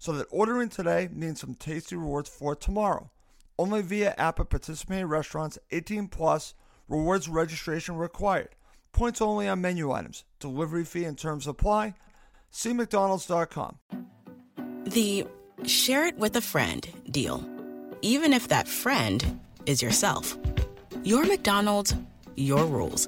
so that ordering today means some tasty rewards for tomorrow. Only via app at participating restaurants 18 plus, rewards registration required. Points only on menu items. Delivery fee and terms apply. See McDonald's.com. The share it with a friend deal. Even if that friend is yourself. Your McDonald's, your rules.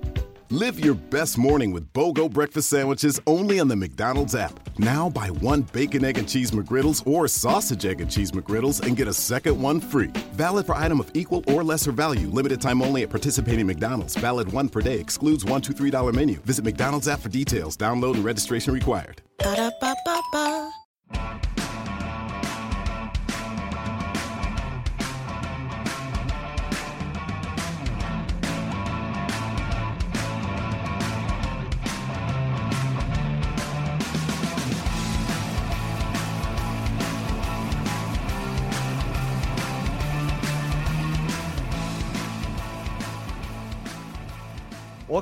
Live your best morning with BOGO breakfast sandwiches only on the McDonald's app. Now buy one bacon, egg, and cheese McGriddles or sausage, egg, and cheese McGriddles and get a second one free. Valid for item of equal or lesser value. Limited time only at participating McDonald's. Valid one per day. Excludes one, two, three dollar menu. Visit McDonald's app for details. Download and registration required. Ba-da-ba-ba-ba.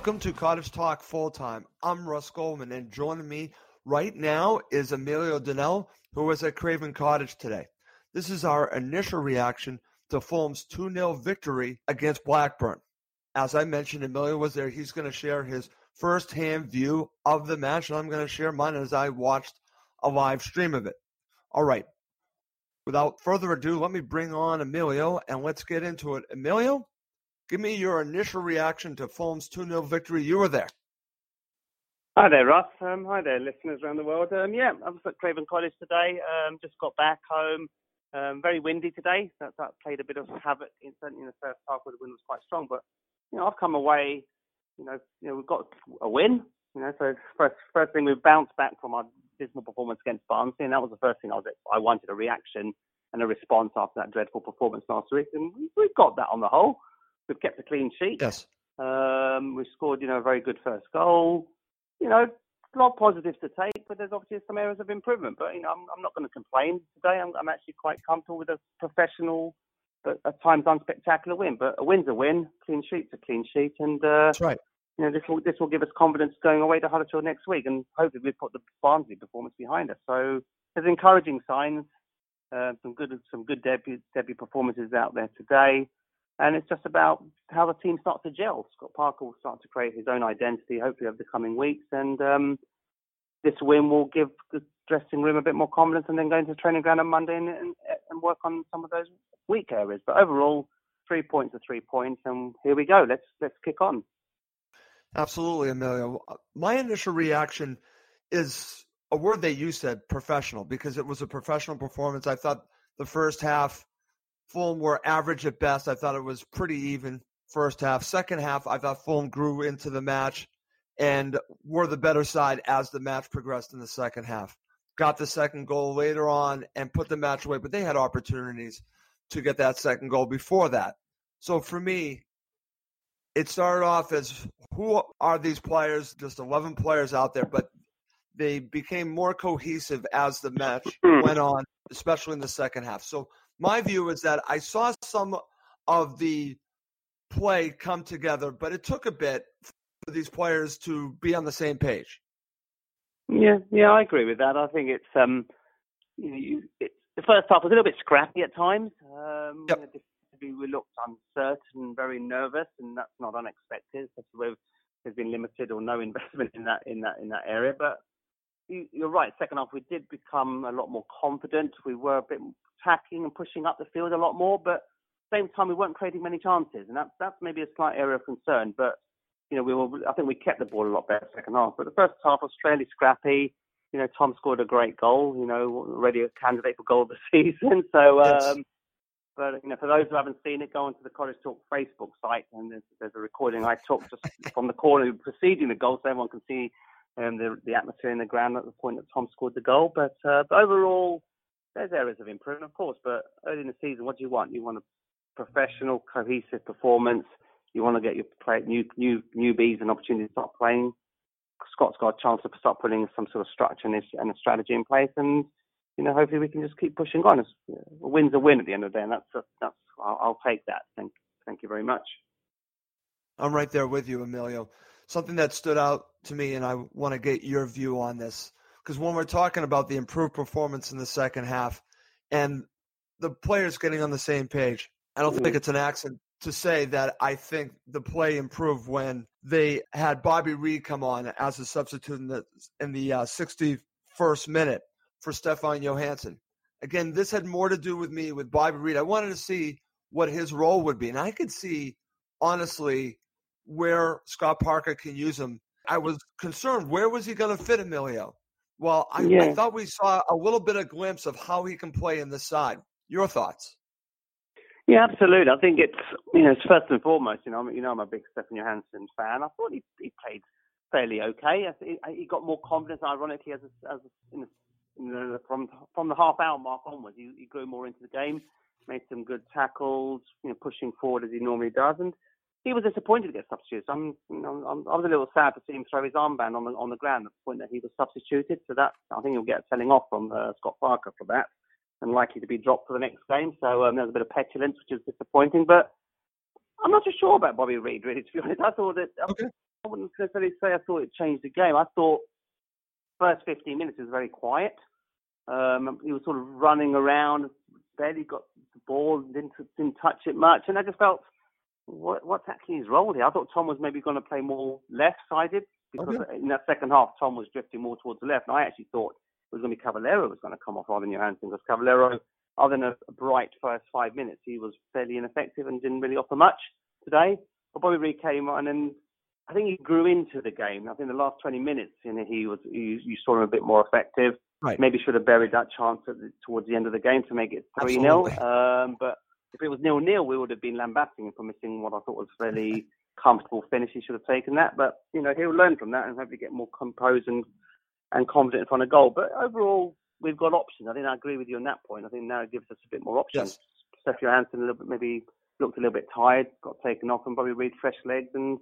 Welcome to Cottage Talk Full Time. I'm Russ Goldman, and joining me right now is Emilio Donnell, who was at Craven Cottage today. This is our initial reaction to Fulham's 2 0 victory against Blackburn. As I mentioned, Emilio was there. He's going to share his first hand view of the match, and I'm going to share mine as I watched a live stream of it. All right. Without further ado, let me bring on Emilio and let's get into it. Emilio, Give me your initial reaction to Fulham's 2 0 victory. You were there. Hi there, Russ. Um, hi there, listeners around the world. Um, yeah, I was at Craven Cottage today. Um, just got back home. Um, very windy today. That, that played a bit of havoc in, certainly in the first half where the wind was quite strong. But you know, I've come away. You know, you know, we've got a win. You know, so first first thing we've bounced back from our dismal performance against Barnsley, and that was the first thing I was. I wanted a reaction and a response after that dreadful performance last week, and we've got that on the whole. We've kept a clean sheet. Yes. Um, we scored, you know, a very good first goal. You know, a lot of positives to take, but there's obviously some areas of improvement. But you know, I'm, I'm not going to complain today. I'm, I'm, actually quite comfortable with a professional, but at times unspectacular win. But a win's a win. Clean sheet's a clean sheet, and uh, that's right. You know, this will this will give us confidence going away to Huddersfield next week, and hopefully we've put the Barnsley performance behind us. So there's encouraging signs. Uh, some good some good debut debut performances out there today. And it's just about how the team starts to gel. Scott Parker will start to create his own identity, hopefully, over the coming weeks. And um, this win will give the dressing room a bit more confidence and then go into the training ground on Monday and, and, and work on some of those weak areas. But overall, three points are three points. And here we go. Let's, let's kick on. Absolutely, Emilio. My initial reaction is a word that you said, professional, because it was a professional performance. I thought the first half Fulham were average at best. I thought it was pretty even first half. Second half, I thought Fulham grew into the match and were the better side as the match progressed in the second half. Got the second goal later on and put the match away, but they had opportunities to get that second goal before that. So for me, it started off as who are these players? Just 11 players out there, but they became more cohesive as the match hmm. went on, especially in the second half. So my view is that I saw some of the play come together, but it took a bit for these players to be on the same page. Yeah, yeah, I agree with that. I think it's um, you, it, the first half was a little bit scrappy at times. Um, yep. we, looked uncertain, very nervous, and that's not unexpected. Especially there's been limited or no investment in that in that in that area. But you, you're right. Second half, we did become a lot more confident. We were a bit attacking and pushing up the field a lot more, but at the same time, we weren't creating many chances, and that's that's maybe a slight area of concern. But you know, we were. I think we kept the ball a lot better second half. But the first half was fairly scrappy. You know, Tom scored a great goal. You know, already a candidate for goal of the season. So. Um, but you know, for those who haven't seen it, go onto the Cottage Talk Facebook site, and there's, there's a recording I took just from the corner preceding the goal, so everyone can see um, the the atmosphere in the ground at the point that Tom scored the goal. But uh, but overall, there's areas of improvement, of course. But early in the season, what do you want? You want a professional, cohesive performance. You want to get your play, new new newbies an opportunity to start playing. Scott's got a chance to start putting some sort of structure and, a strategy in place, and you know, hopefully we can just keep pushing on. It's, a win's a win at the end of the day, and that's that's I'll, I'll take that. Thank thank you very much. I'm right there with you, Emilio. Something that stood out to me, and I want to get your view on this, because when we're talking about the improved performance in the second half and the players getting on the same page, I don't think it's an accident to say that I think the play improved when they had Bobby Reid come on as a substitute in the in the uh, 61st minute for Stefan Johansen. Again, this had more to do with me with Bobby Reid. I wanted to see what his role would be. And I could see, honestly, where Scott Parker can use him. I was concerned where was he going to fit Emilio? Well, I, yeah. I thought we saw a little bit of glimpse of how he can play in this side. Your thoughts? Yeah, absolutely. I think it's you know it's first and foremost. You know, I'm, you know I'm a big Stefan Johansen fan. I thought he, he played fairly okay. He, he got more confidence, ironically, as a, as a, in the you know, from from the half hour mark onwards, he, he grew more into the game, made some good tackles, you know, pushing forward as he normally does, and he was disappointed to get substituted. So I'm, you know, I'm, I was a little sad to see him throw his armband on the on the ground at the point that he was substituted. So that I think he'll get a telling off from uh, Scott Parker for that, and likely to be dropped for the next game. So um, there's a bit of petulance, which is disappointing. But I'm not too sure about Bobby Reid really. To be honest, I thought that okay. I wouldn't necessarily say I thought it changed the game. I thought first 15 minutes was very quiet. Um, he was sort of running around, barely got the ball, didn't didn't touch it much, and I just felt, what, what's actually his role here? I thought Tom was maybe going to play more left-sided because okay. in that second half Tom was drifting more towards the left, and I actually thought it was going to be Cavaleiro was going to come off rather than Johansen because Cavaleiro, other than a, bright first five minutes, he was fairly ineffective and didn't really offer much today. But Bobby Reid came on and I think he grew into the game. I think the last 20 minutes, you know, he was you, you saw him a bit more effective. Right. Maybe should have buried that chance the, towards the end of the game to make it 3 0. Um, but if it was nil nil, we would have been lambasting him for missing what I thought was a fairly comfortable finish. He should have taken that. But, you know, he'll learn from that and hopefully get more composed and, and confident in front of goal. But overall, we've got options. I think I agree with you on that point. I think now it gives us a bit more options. Yes. Steph Johansen a little bit, maybe looked a little bit tired, got taken off, and probably Reid fresh legs and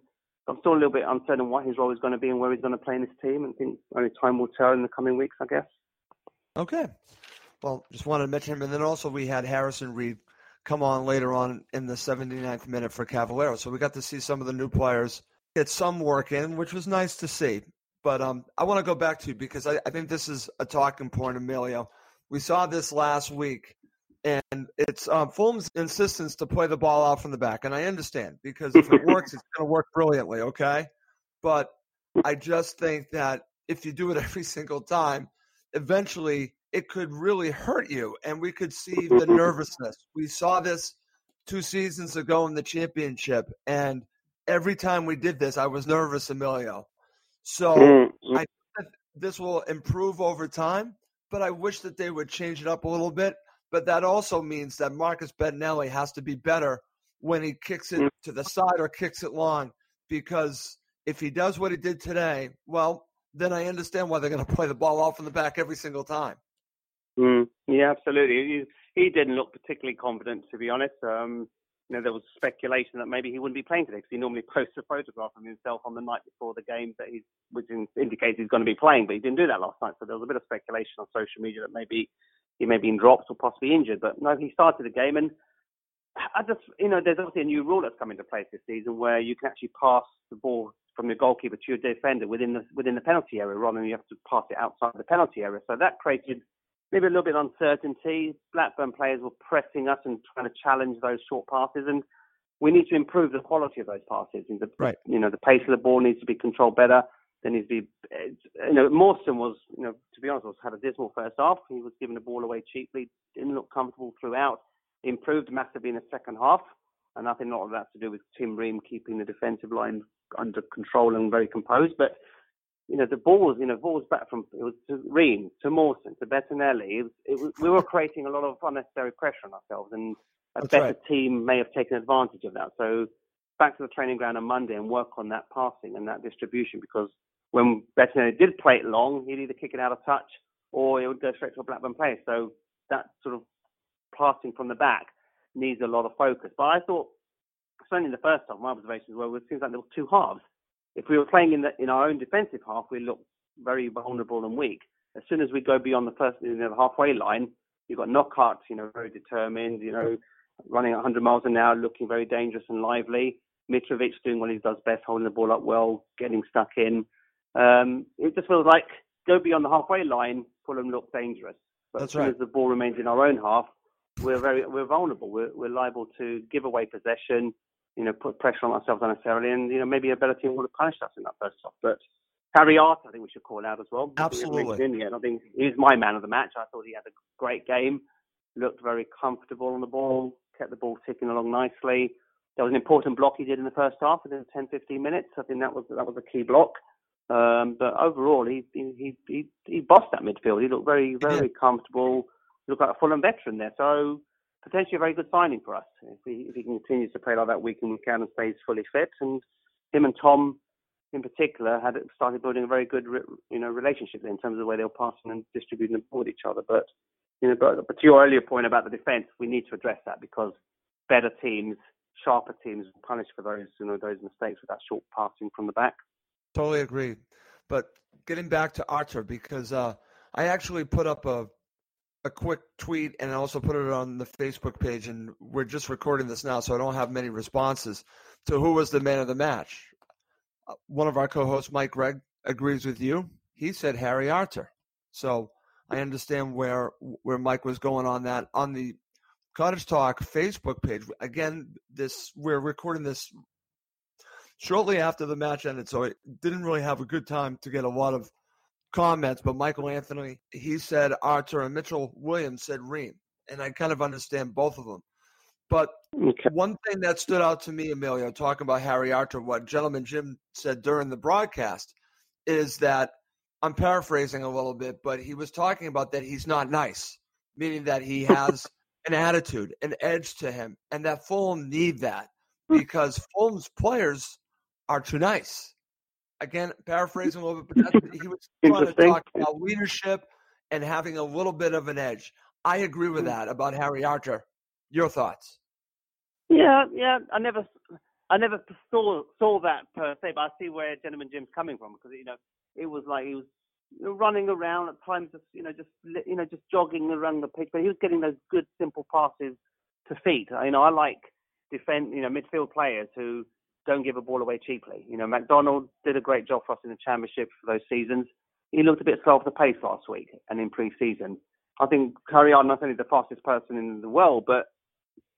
I'm still a little bit uncertain what his role is going to be and where he's going to play in this team. And I think only time will tell in the coming weeks, I guess. Okay. Well, just wanted to mention him. And then also we had Harrison Reed come on later on in the 79th minute for Cavaleiro. So we got to see some of the new players get some work in, which was nice to see. But um, I want to go back to you because I, I think this is a talking point, Emilio. We saw this last week and it's um, Fulham's insistence to play the ball out from the back, and I understand because if it works, it's going to work brilliantly. Okay, but I just think that if you do it every single time, eventually it could really hurt you, and we could see the nervousness. We saw this two seasons ago in the championship, and every time we did this, I was nervous, Emilio. So mm-hmm. I this will improve over time, but I wish that they would change it up a little bit but that also means that Marcus Bettinelli has to be better when he kicks it mm. to the side or kicks it long. Because if he does what he did today, well, then I understand why they're going to play the ball off in the back every single time. Mm, yeah, absolutely. He, he, didn't look particularly confident, to be honest. Um, you know, there was speculation that maybe he wouldn't be playing today because he normally posts a photograph of himself on the night before the game that he's, which indicates he's going to be playing, but he didn't do that last night. So there was a bit of speculation on social media that maybe he may have been dropped or possibly injured. But no, he started the game, and I just, you know, there's obviously a new rule that's come into place this season where you can actually pass the ball from your goalkeeper to your defender within the within the penalty area rather than you have to pass it outside the penalty area. So that created maybe a little bit of uncertainty. Blackburn players were pressing us and trying to challenge those short passes, and we need to improve the quality of those passes. The, right. You know, the pace of the ball needs to be controlled better. There needs to be, you know, Mawson was, you know, to be honest, was had a dismal first half. He was giving the ball away cheaply, didn't look comfortable throughout. Improved massively in the second half, and I think a lot of that to do with Tim Ream keeping the defensive line under control and very composed. But you know, the balls, you know, balls back from it was to Ream, to Mawson, to Bettinelli. It was, it was, we were creating a lot of unnecessary pressure on ourselves, and a That's better right. team may have taken advantage of that. So back to the training ground on Monday and work on that passing and that distribution because when Bettinelli did play it long, he'd either kick it out of touch or it would go straight to a Blackburn player. So that sort of passing from the back needs a lot of focus. But I thought, certainly in the first half, my observations were it seems like there were two halves. If we were playing in the, in our own defensive half, we looked very vulnerable and weak. As soon as we go beyond the first, you know, the halfway line, you've got Knockaert, you know, very determined, you know, running 100 miles an hour, looking very dangerous and lively. Mitrovic doing what he does best, holding the ball up well, getting stuck in. Um, it just feels like go beyond the halfway line, Fulham look dangerous. But That's as soon right. as the ball remains in our own half, we're very we're vulnerable. We're, we're liable to give away possession, you know, put pressure on ourselves unnecessarily, and you know maybe a better team would have punished us in that first half. But Harry Arter, I think we should call out as well. Absolutely. In yet. I think he's my man of the match. I thought he had a great game, looked very comfortable on the ball, kept the ball ticking along nicely. There was an important block he did in the first half within 10, 15 minutes. I think that was that was a key block. Um, but overall, he, he he he bossed that midfield. He looked very very comfortable. He looked like a Fulham veteran there. So potentially a very good signing for us if he if he continues to play like that week in week out and stays fully fit. And him and Tom, in particular, had started building a very good you know relationship in terms of the way they were passing and distributing the ball with each other. But you know, but, but to your earlier point about the defence, we need to address that because better teams, sharper teams, will punish for those you know those mistakes with that short passing from the back. Totally agree. But getting back to Arter, because uh, I actually put up a a quick tweet and I also put it on the Facebook page, and we're just recording this now, so I don't have many responses to who was the man of the match. Uh, One of our co-hosts, Mike Gregg, agrees with you. He said Harry Arter. So I understand where where Mike was going on that on the Cottage Talk Facebook page. Again, this we're recording this shortly after the match ended, so it didn't really have a good time to get a lot of comments. But Michael Anthony, he said Arter, and Mitchell Williams said Ream, and I kind of understand both of them. But Okay. one thing that stood out to me, Emilio, talking about Harry Arter, what Gentleman Jim said during the broadcast, is that I'm paraphrasing a little bit, but he was talking about that he's not nice, meaning that he has an attitude, an edge to him, and that Fulham need that hmm. because Fulham's players are too nice. Again, paraphrasing a little bit, but that's, he was trying to talk about leadership and having a little bit of an edge. I agree with mm. that about Harry Arter. Your thoughts? Yeah, yeah. I never, I never saw saw that per se, but I see where Gentleman Jim's coming from because you know it was like he was running around at times, just you know, just you know, just jogging around the pitch, but he was getting those good simple passes to feet. You know, I like defend, you know, midfield players who don't give a ball away cheaply. You know, McDonald did a great job for us in the championship for those seasons. He looked a bit slow off the pace last week and in pre-season. I think Curry are not only the fastest person in the world, but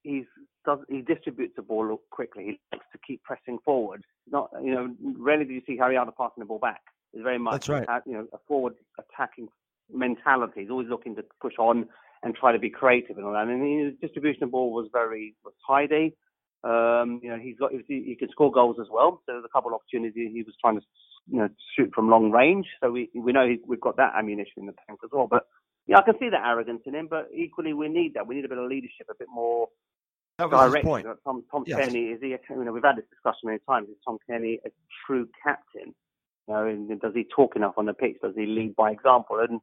he's does he distributes the ball quickly. He likes to keep pressing forward. Not you know, rarely do you see Harry Arter passing the ball back. It's very much That's right. a- you know a forward attacking mentality. He's always looking to push on and try to be creative and all that. And his distribution of ball was very was tidy. Um, you know, he's got he, he can score goals as well. So there's a couple of opportunities he was trying to you know shoot from long range. So we we know we've got that ammunition in the tank as well. But yeah, I can see that arrogance in him. But equally, we need that. We need a bit of leadership, a bit more That was his direct. point. Tom Tom Yes. Cairney is he? A, you know, we've had this discussion many times. Is Tom Cairney a true captain? You know, and does he talk enough on the pitch? Does he lead by example? And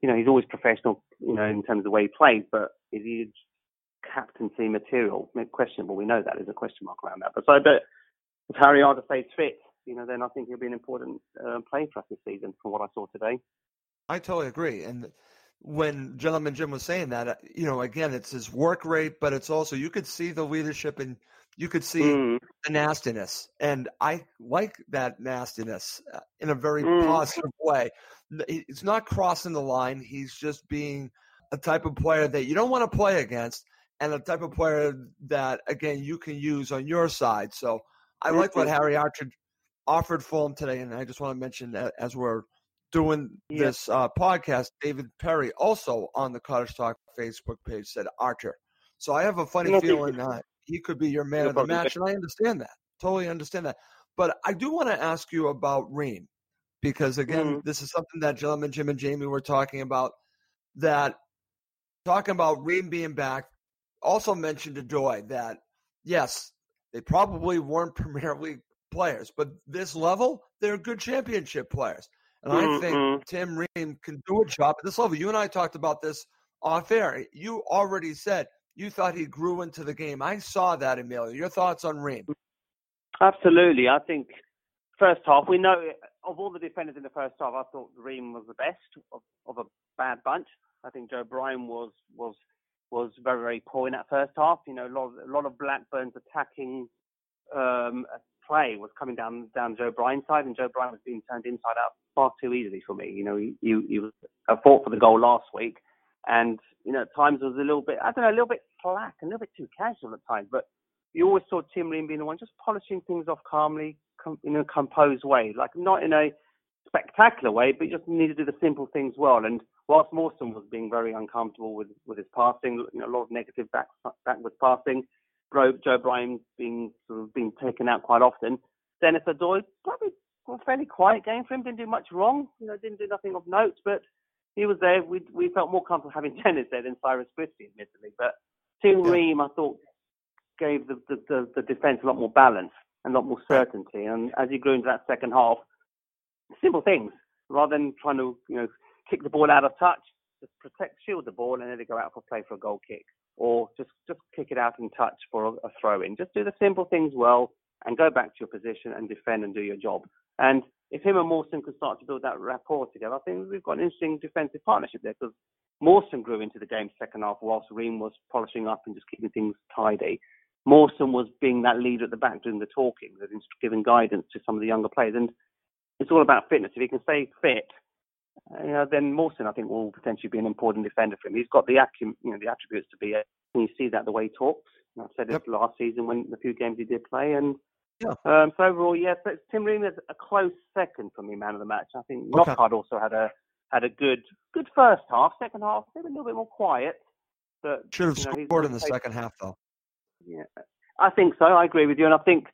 you know, he's always professional. You know, in terms of the way he plays, but is he captaincy material? Questionable. We know that there's a question mark around that. But so, but if Harry Arter stays fit, you know, then I think he'll be an important uh, player for us this season, from what I saw today. I totally agree. And when Gentleman Jim was saying that, uh, you know, again, it's his work rate, but it's also you could see the leadership and you could see Mm. the nastiness. And I like that nastiness uh, in a very Mm. positive way. It's not crossing the line. He's just being a type of player that you don't want to play against, and a type of player that again you can use on your side. So I like what Harry Arter offered Fulham today, and I just want to mention that as we're doing Yeah. this uh, podcast, David Perry also on the Cottage Talk Facebook page said Arter. So I have a funny Yeah, feeling uh, he could be your man He'll of the match, and I understand that. Totally understand that. But I do want to ask you about Ream because again, Mhm. this is something that gentleman Jim and Jamie were talking about. That talking about Ream being back also mentioned to Joy that yes, they probably weren't Premier League players, but this level, they're good championship players. And I Mhm. think Tim Ream can do a job at this level. You and I talked about this off air. You already said you thought he grew into the game. I saw that, Emilio. Your thoughts on Ream? Absolutely. I think first half, we know of all the defenders in the first half, I thought Ream was the best of, of a bad bunch. I think Joe Bryan was was was very very poor in that first half. You know, a lot of, a lot of Blackburn's attacking um, play was coming down down Joe Bryan's side, and Joe Bryan was being turned inside out far too easily for me. You know, he he, was a fought for the goal last week, and you know at times was a little bit I don't know a little bit slack, a little bit too casual at times, but you always saw Tim Ream being the one just polishing things off calmly, com- in a composed way, like not in a spectacular way, but you just need to do the simple things well. And whilst Mawson was being very uncomfortable with, with his passing, you know, a lot of negative back, backwards passing, Joe, Joe Bryan being sort of being taken out quite often, Denis Odoi probably a fairly quiet game for him, didn't do much wrong, you know, didn't do nothing of note, but he was there. We we felt more comfortable having Dennis there than Cyrus Christie, admittedly. But Tim Yeah. Ream, I thought, gave the, the, the, the defence a lot more balance and a lot more certainty. And as he grew into that second half, simple things rather than trying to you know kick the ball out of touch, just protect, shield the ball, and then they go out for play for a goal kick, or just just kick it out in touch for a, a throw in. Just do the simple things well and go back to your position and defend and do your job. And if him and Mawson could start to build that rapport together, I think we've got an interesting defensive partnership there because Mawson grew into the game second half whilst Ream was polishing up and just keeping things tidy. Mawson was being that leader at the back doing the talking, giving guidance to some of the younger players. And it's all about fitness. If he can stay fit, you know, then Mawson I think will potentially be an important defender for him. He's got the acu- you know the attributes to be a. And you see that the way he talks. And I've said it last season when the few games he did play. And Yeah. um, so overall, yes, but Tim Ream is a close second for me, man of the match. I think Okay. Knockaert also had a had a good good first half. Second half, maybe a little bit more quiet. But Should have you know, scored in the second half, though. yeah, I think so. I agree with you, and I think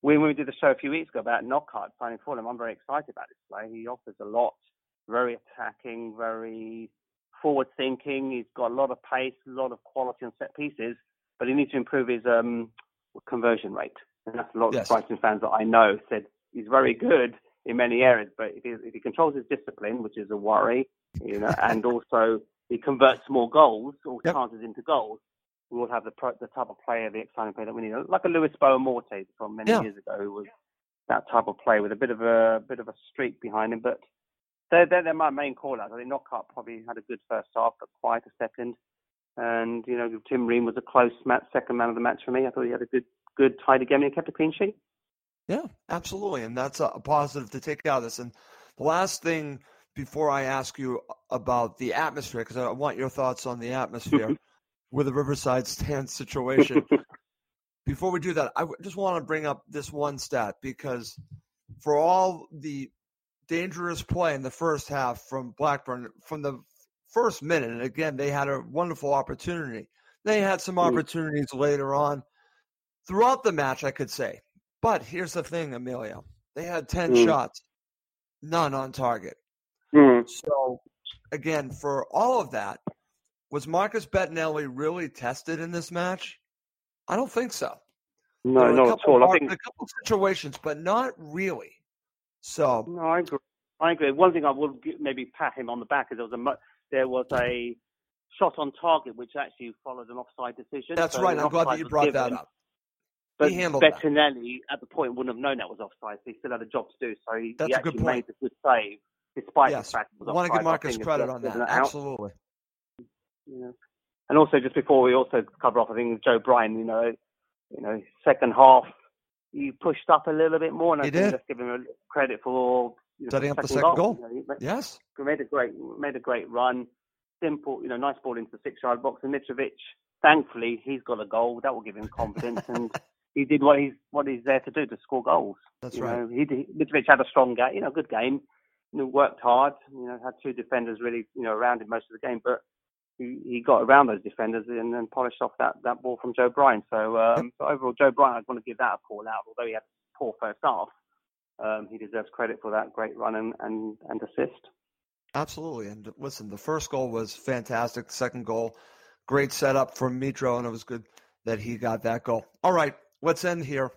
when we did the show a few weeks ago about Knockaert signing for him, I'm very excited about this play. He offers a lot, very attacking, very forward thinking. He's got a lot of pace, a lot of quality on set pieces, but he needs to improve his um, conversion rate. And that's a lot Yes. of Brighton fans that I know said he's very good in many areas, but if he, if he controls his discipline, which is a worry, you know, and also he converts more goals or Yep. chances into goals, we will have the pro- the type of player, the exciting player that we need, like a Luis Boa Morte from many Yeah. years ago, who was that type of player with a bit of a bit of a streak behind him. But they're they're, they're my main call outs. I think Knockaert probably had a good first half, but quite a second. And you know, Tim Ream was a close match, second man of the match for me. I thought he had a good good tidy game and he kept a clean sheet. Yeah, absolutely. And that's a, a positive to take out of this. And the last thing before I ask you about the atmosphere, because I want your thoughts on the atmosphere with the Riverside stand situation. before we do that, I just want to bring up this one stat because for all the dangerous play in the first half from Blackburn, from the first minute, and again, they had a wonderful opportunity. They had some opportunities later on throughout the match, I could say. But here's the thing, Emilio. They had 10 Mm. shots, none on target. Mm. So, again, for all of that, was Marcus Bettinelli really tested in this match? I don't think so. No, not at all. I think a couple situations, but not really. So, No, I agree. I agree. One thing I would maybe pat him on the back is there was a there was a shot on target which actually followed an offside decision. that's So right. I'm glad that you brought that up. But He handled that. At the point wouldn't have known that was offside, so he still had a job to do. So he, That's he a good actually point. made a good save despite Yes. the fact it I want to give Marcus I think it's credit on that. Absolutely. Yeah. And also, just before we also cover off, I think Joe Bryan, you know, you know, second half, he pushed up a little bit more, and I He think did. let's give him a credit for you know, Setting up the second second goal. You know, Yes. made a great made a great run. simple, you know, nice ball into the six-yard box. And Mitrovic, thankfully, he's got a goal that will give him confidence, and he did what he's what he's there to do to score goals. That's you right. Know, he, he Mitrovic had a strong game, you know, good game. You know, worked hard. You know, had two defenders really, you know, around him most of the game, but he, he got around those defenders and then polished off that, that ball from Joe Bryan. So, um, so overall, Joe Bryan, I'd want to give that a call out. Although he had a poor first half, um, he deserves credit for that great run and, and, and assist. Absolutely. And listen, the first goal was fantastic. The second goal, great setup from Mitro, and it was good that he got that goal. All right, let's end here.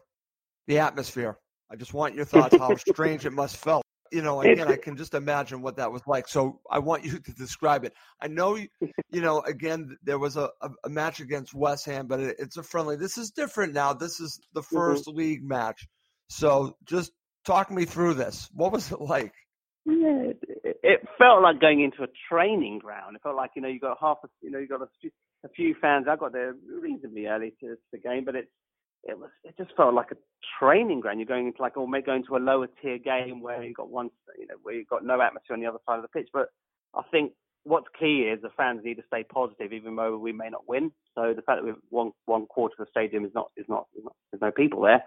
The atmosphere. I just want your thoughts how strange it must felt. You know, again, I can just imagine what that was like. So I want you to describe it. I know, you, you know, again, there was a, a, match against West Ham, but it, it's a friendly. This is different now. This is the 1st mm-hmm. league match. So just talk me through this. What was it like? Yeah, it, it felt like going into a training ground. It felt like you know you got half, a, you know, you got a few, a few fans. I got there reasonably early to, to the game, but it's it was it just felt like a training ground. You're going into like or going to a lower tier game where you got one, you know, where you got no atmosphere on the other side of the pitch. But I think what's key is the fans need to stay positive, even though we may not win. So the fact that we've one one quarter of the stadium is not is not, is not there's no people there.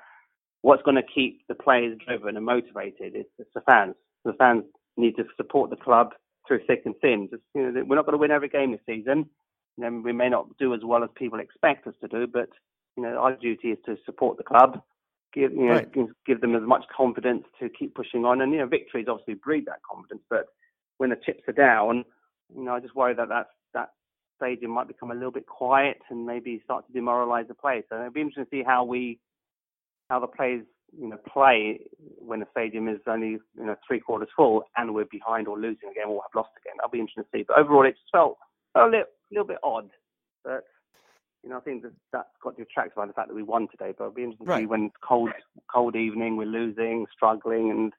What's going to keep the players driven and motivated is the fans. The fans need to support the club through thick and thin. Just you know, we're not going to win every game this season. Know, we may not do as well as people expect us to do, but you know, our duty is to support the club, give you know, Right. give, them as much confidence to keep pushing on. And you know, victories obviously breed that confidence, but when the chips are down, you know, I just worry that that that stadium might become a little bit quiet and maybe start to demoralise the players. So it'll be interesting to see how we how the players you know play when the stadium is only you know three quarters full and we're behind or losing again or have lost again. That'll be interesting to see. But overall, it just felt a little, little bit odd. But you know, I think that that's got detracted by the fact that we won today. But it'll be interesting to see when it's cold, cold evening, we're losing, struggling, and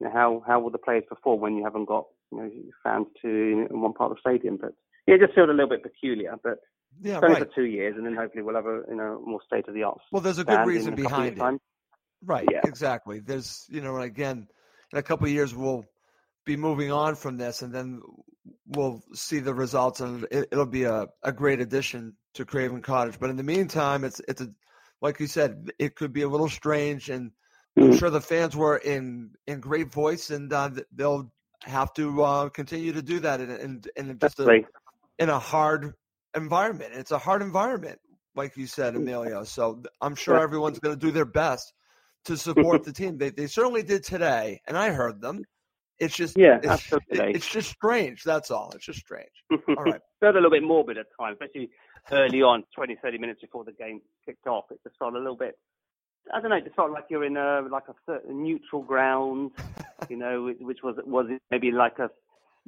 you know, how how will the players perform when you haven't got you know fans to in one part of the stadium? But yeah, it just feels a little bit peculiar. But Yeah, it's only right. for two years, and then hopefully we'll have a you know more state of the art. Well, there's a good reason a behind it. time. Right. Yeah. Exactly. There's, you know, and again, in a couple of years, we'll be moving on from this, and then we'll see the results, and it, it'll be a, a great addition to Craven Cottage. But in the meantime, it's it's a like you said, it could be a little strange, and I'm Mm. sure the fans were in in great voice, and uh, they'll have to uh, continue to do that in in, in just a, in a hard environment. It's a hard environment, like you said, Emilio. So I'm sure everyone's going to do their best to support the team. They they certainly did today, and I heard them. It's just Yeah, it's, absolutely. it- it's just strange. That's all. It's just strange. All right. felt a little bit morbid at times, especially early on, 20, 30 minutes before the game kicked off. It just felt a little bit, I don't know, it just felt like you're in a like a neutral ground, you know, which- was was maybe like a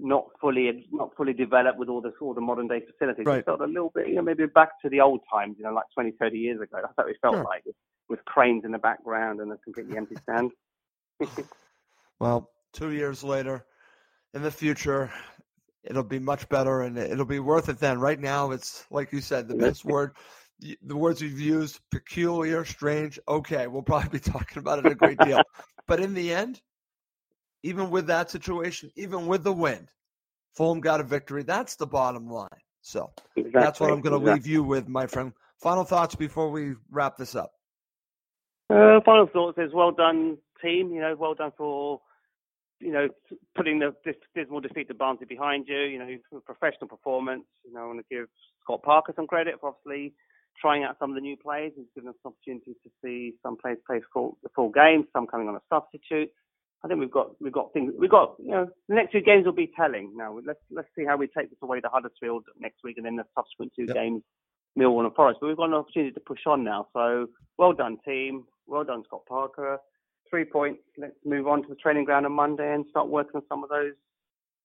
not fully not fully developed with all the all the modern day facilities. Right. It felt a little bit, you know, maybe back to the old times, you know, like 20, 30 years ago. That's what it felt Sure. like, with, with cranes in the background and a completely empty stand. Well, two years later, in the future, it'll be much better, and it'll be worth it then. Right now, it's like you said, the best word. The words you've used, peculiar, strange. Okay, we'll probably be talking about it a great deal. but in the end, even with that situation, even with the wind, Fulham got a victory. That's the bottom line. So Exactly. that's what I'm going to exactly. leave you with, my friend. Final thoughts before we wrap this up. Uh, final thoughts is well done, team. You know, well done for you know putting the dis- dismal defeat to Barnsley behind you. You know, professional performance. You know, I want to give Scott Parker some credit for obviously trying out some of the new players. He's given us an opportunity to see some players play full, the full game, some coming on a substitute. I think we've got we've got things we've got you know the next two games will be telling. Now let's let's see how we take this away to Huddersfield next week and then the subsequent two Yep. games Millwall and Forest. But we've got an opportunity to push on now. So well done, team. Well done, Scott Parker. Three points. Let's move on to the training ground on Monday and start working on some of those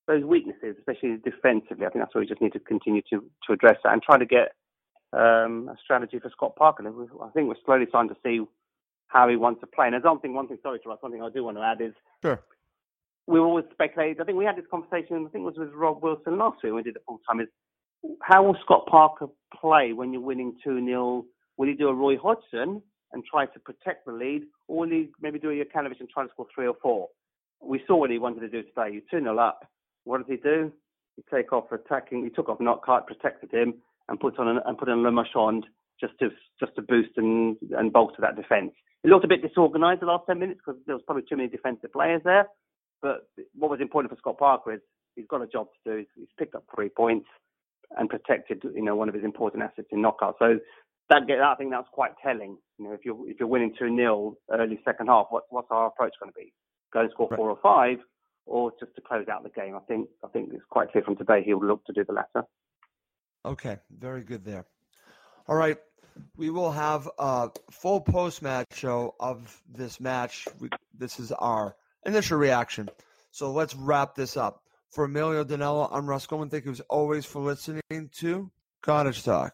those weaknesses, especially defensively. I think that's where we just need to continue to to address that and try to get um, a strategy for Scott Parker. I think we're slowly starting to see how he wants to play. And I don't thing, one thing, sorry, Ross, one thing I do want to add is Sure. we always speculated. I think we had this conversation. I think it was with Rob Wilson last week when we did it full time. Is how will Scott Parker play when you're winning two 0 Will he do a Roy Hodgson and try to protect the lead, or will he maybe do a Jokanovic and try to score three or four? We saw what he wanted to do today. You two 0 up. What did he do? He take off attacking. He took off Knockaert, protected him, and put on an, and put on Le just to just to boost and and bolster that defence. It looked a bit disorganised the last ten minutes because there was probably too many defensive players there. But what was important for Scott Parker is he's got a job to do. He's picked up three points and protected, you know, one of his important assets in Knockaert. So that I think that's quite telling. You know, if you're if you're winning two 0 early second half, what, what's our approach going to be? Go and score right. four or five, or just to close out the game? I think I think it's quite clear from today he'll look to do the latter. Okay, very good there. All right, we will have a full post match show of this match. We, this is our initial reaction. So let's wrap this up. For Emilio Danella, I'm Russ Goldman. Thank you as always for listening to Cottage Talk.